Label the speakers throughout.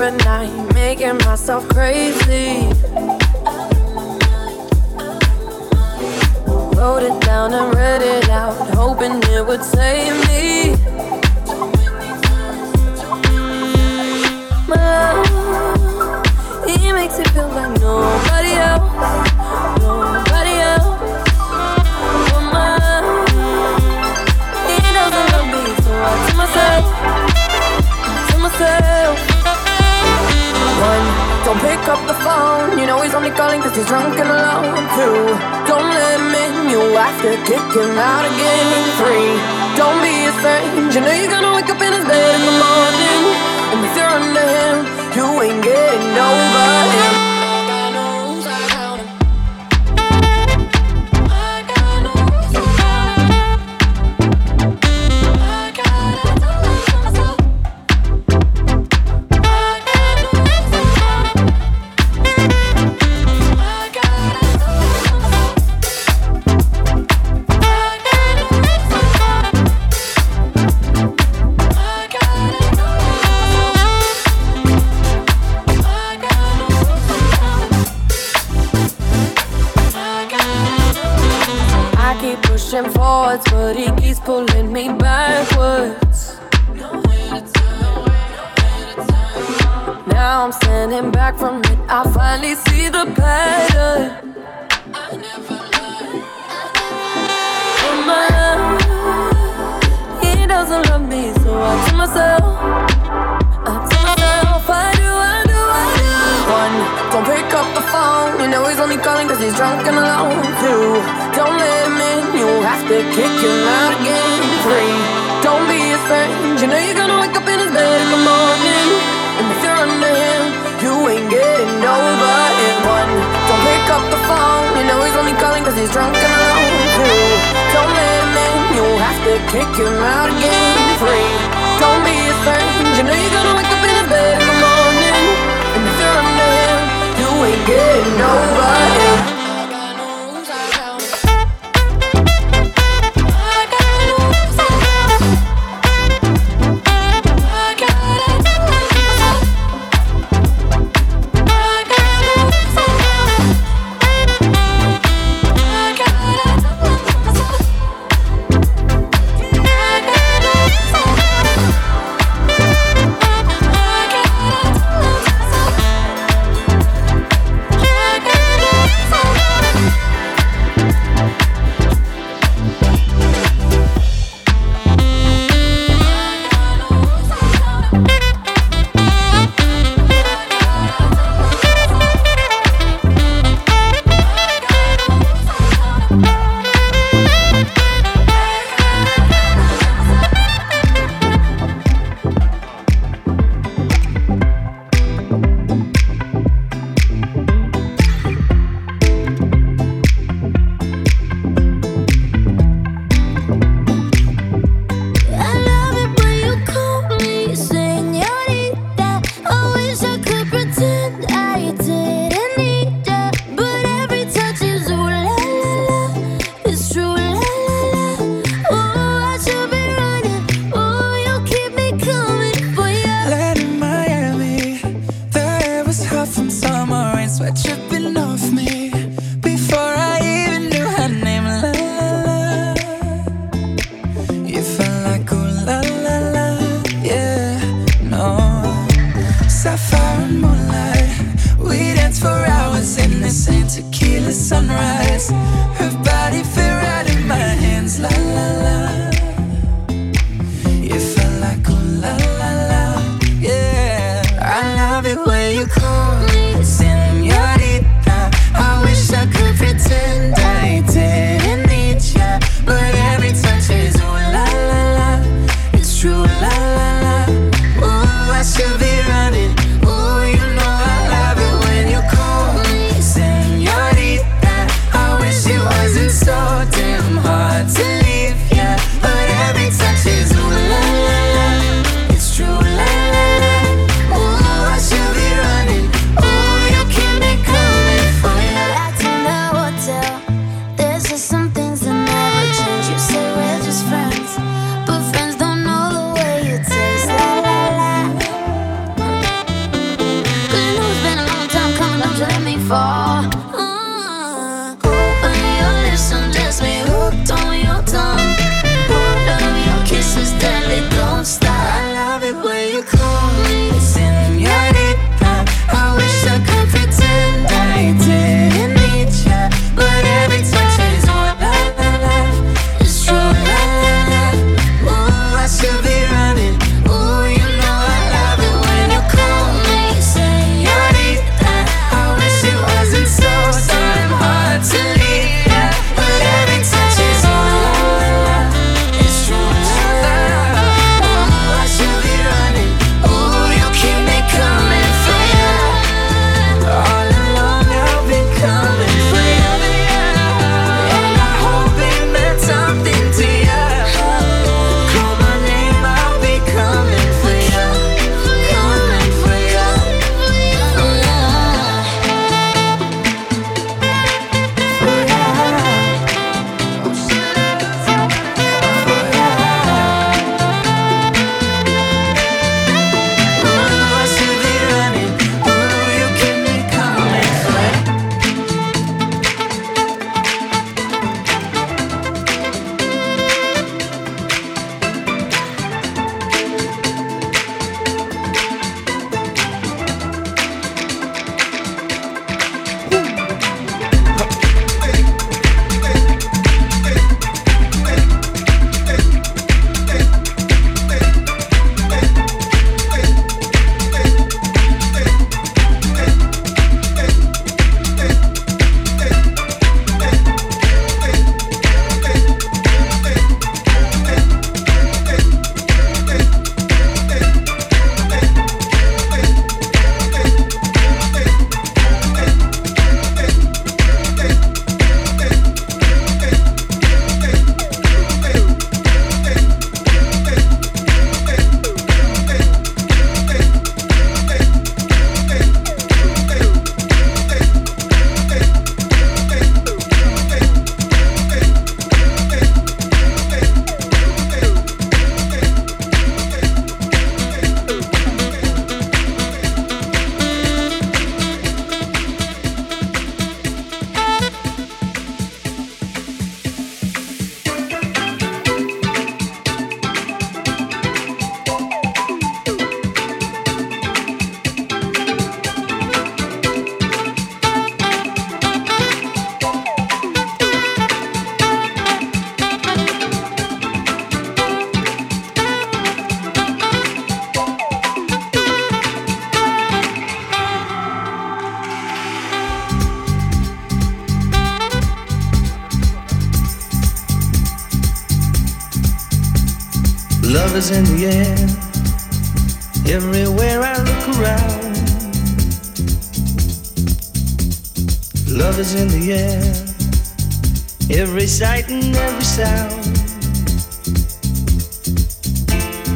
Speaker 1: at night, making myself crazy. To kick him out again. Three, don't be a strange, you know you're gonna wake up in his bed in the morning. And if you're under him, you ain't getting over him. but it keeps pulling me backwards. Now I'm standing back from it. I finally see the pattern. Oh my love, he doesn't love me, so I tell myself, I tell myself, I do, I do, I do. One, don't pick up the phone. You know he's only calling cause he's drunk and alone. Two, don't let me time you have to kick your out again. Free, don't be ashamed. You know you're gonna wake up in his bed in the morning, and if you're under him, you ain't getting over it. One, don't pick up the phone. You know he's only calling 'cause he's drunk and alone. Two, don't let him in. You'll have to kick him out again. Free, don't be ashamed. You know you're gonna wake up in his bed in the morning, and if you're under him, you ain't getting over it.
Speaker 2: Love is in the air, everywhere I look around. Love is in the air, every sight and every sound.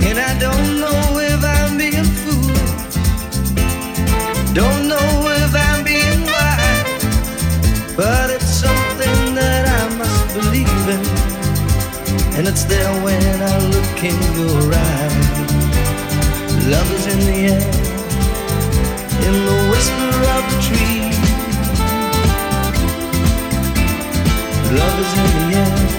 Speaker 2: And I don't know it's there when I look in your eyes. Love is in the air, in the whisper of the tree. Love is in the air,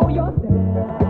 Speaker 3: know yourself.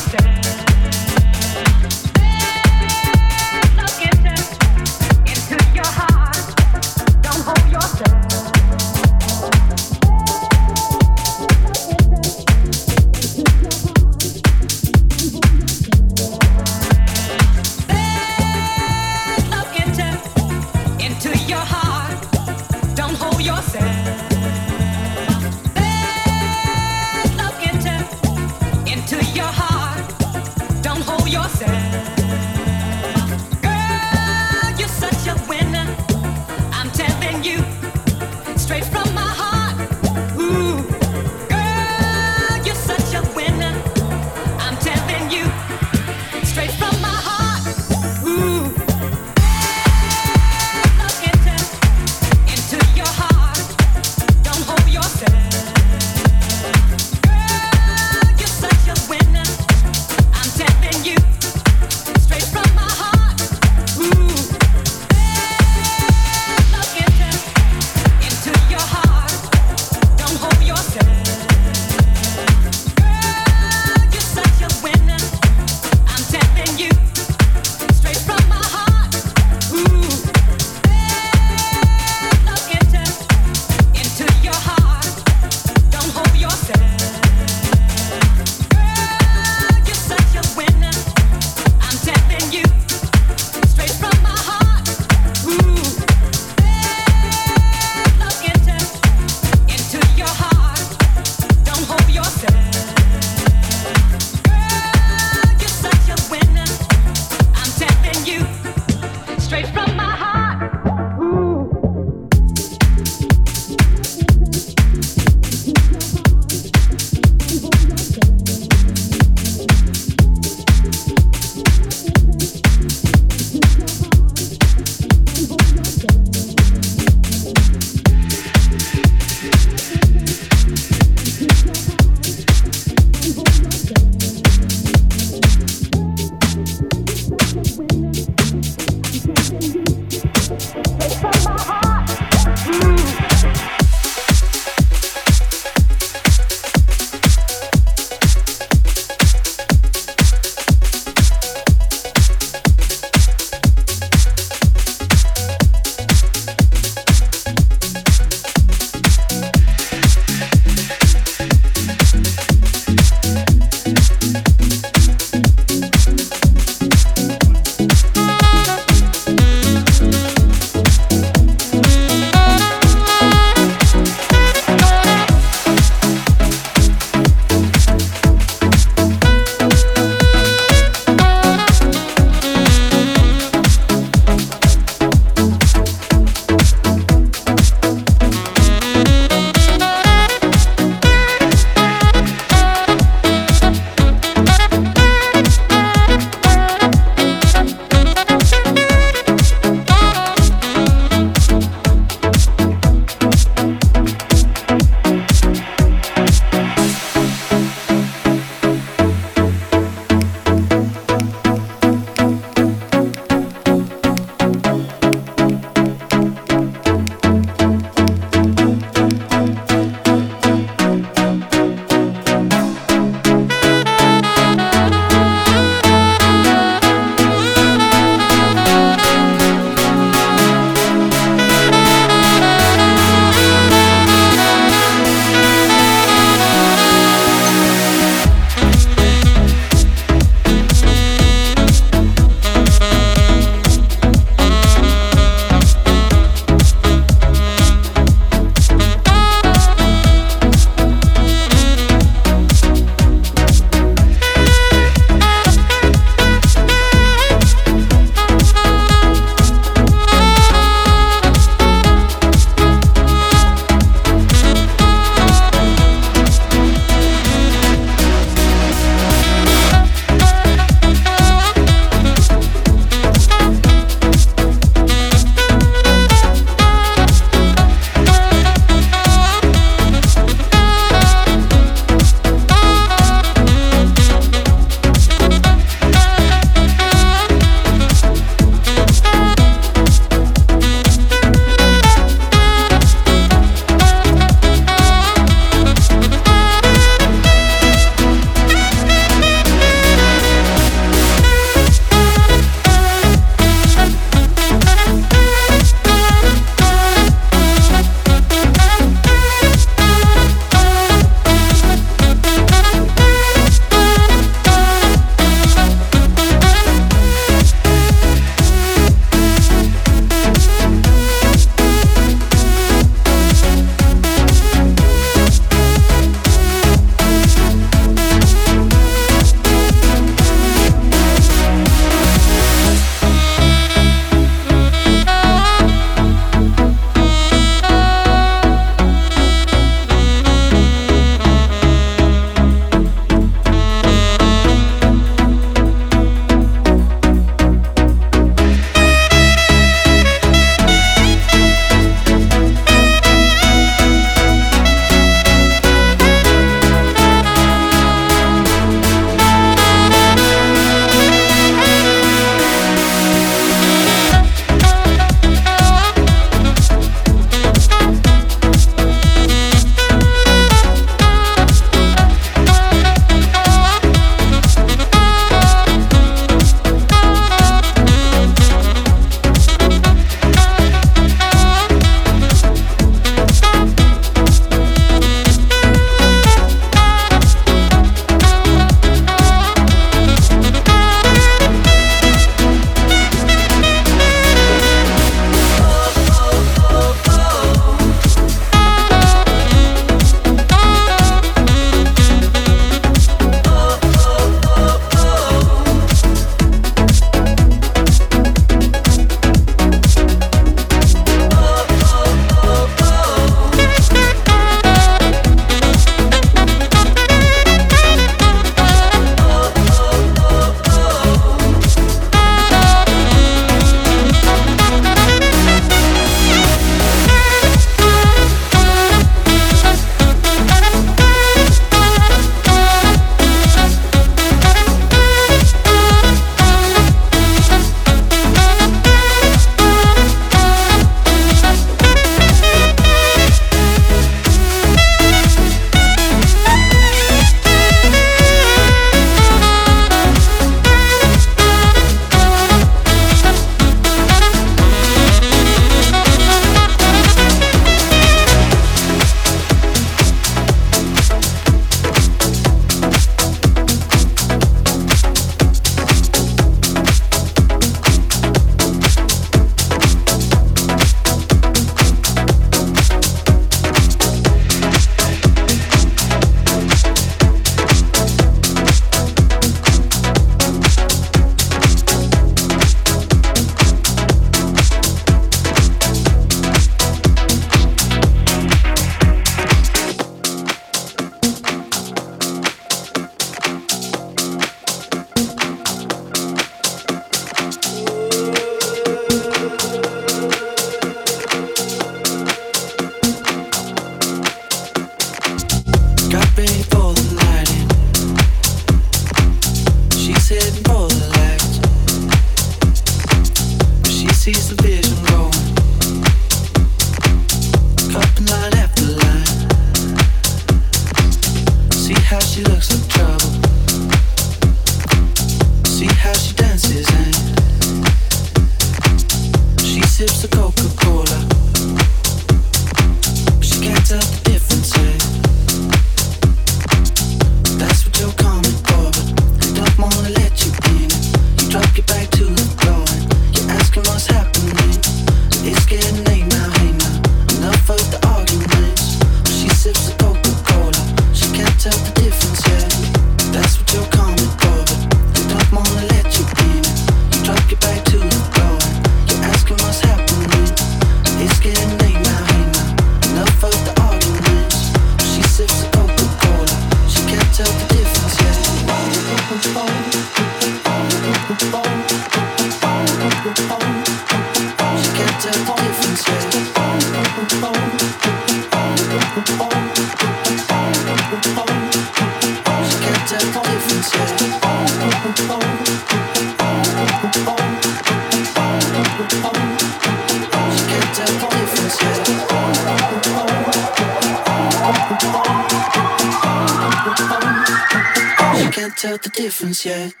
Speaker 4: yet.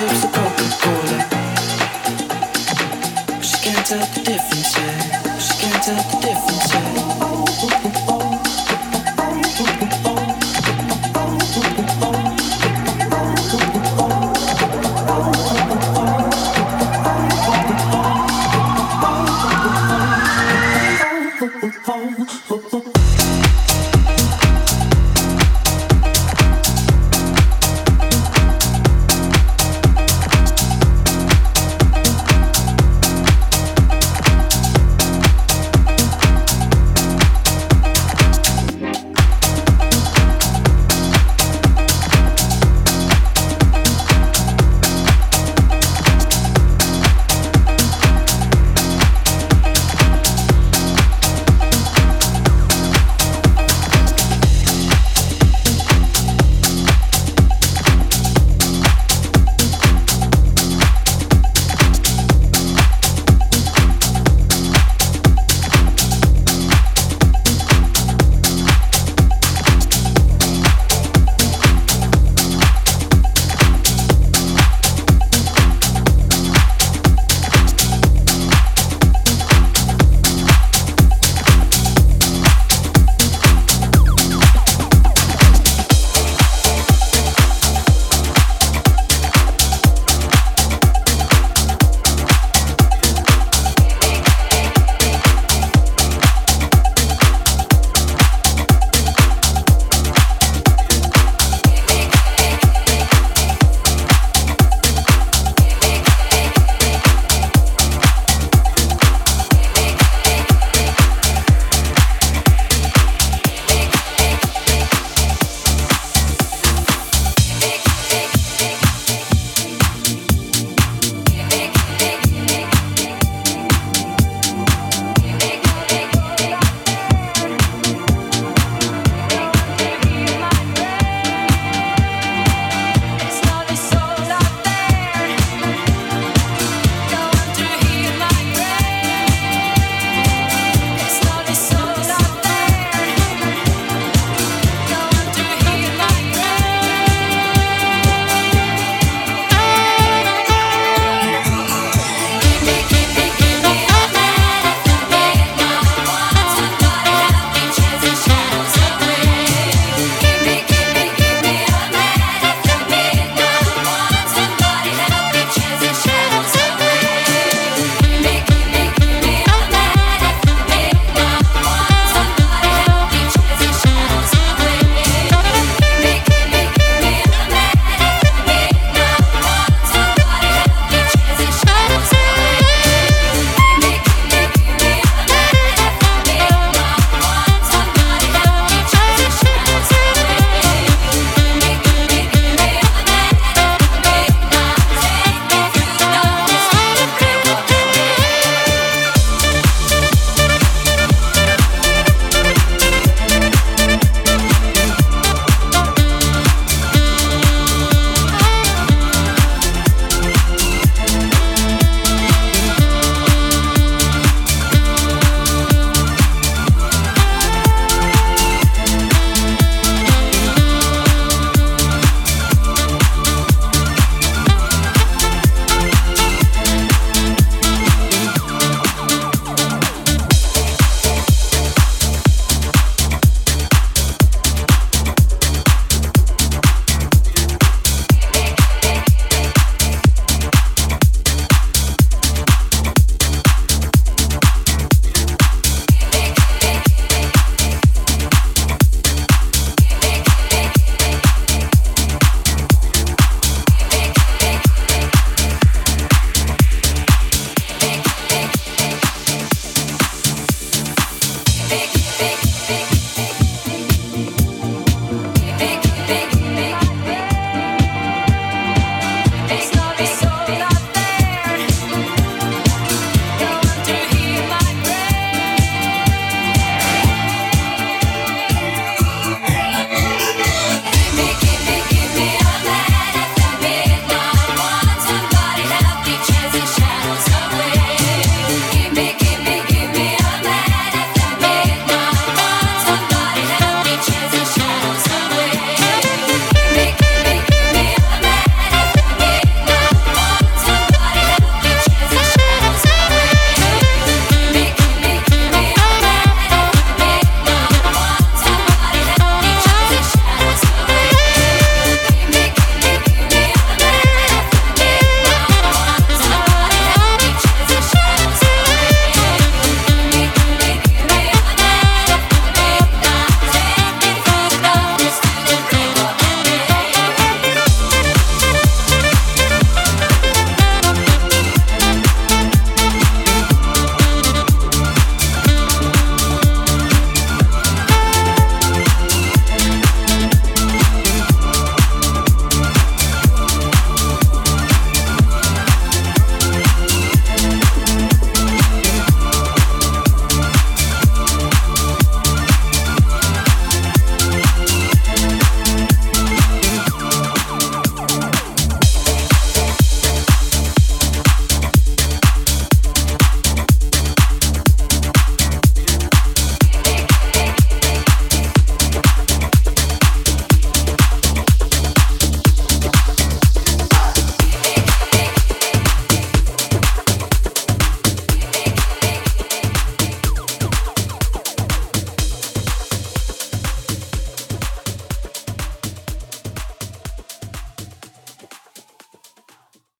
Speaker 4: sips of Coca-Cola. She can't tell the difference, yeah. She can't tell the difference, yeah.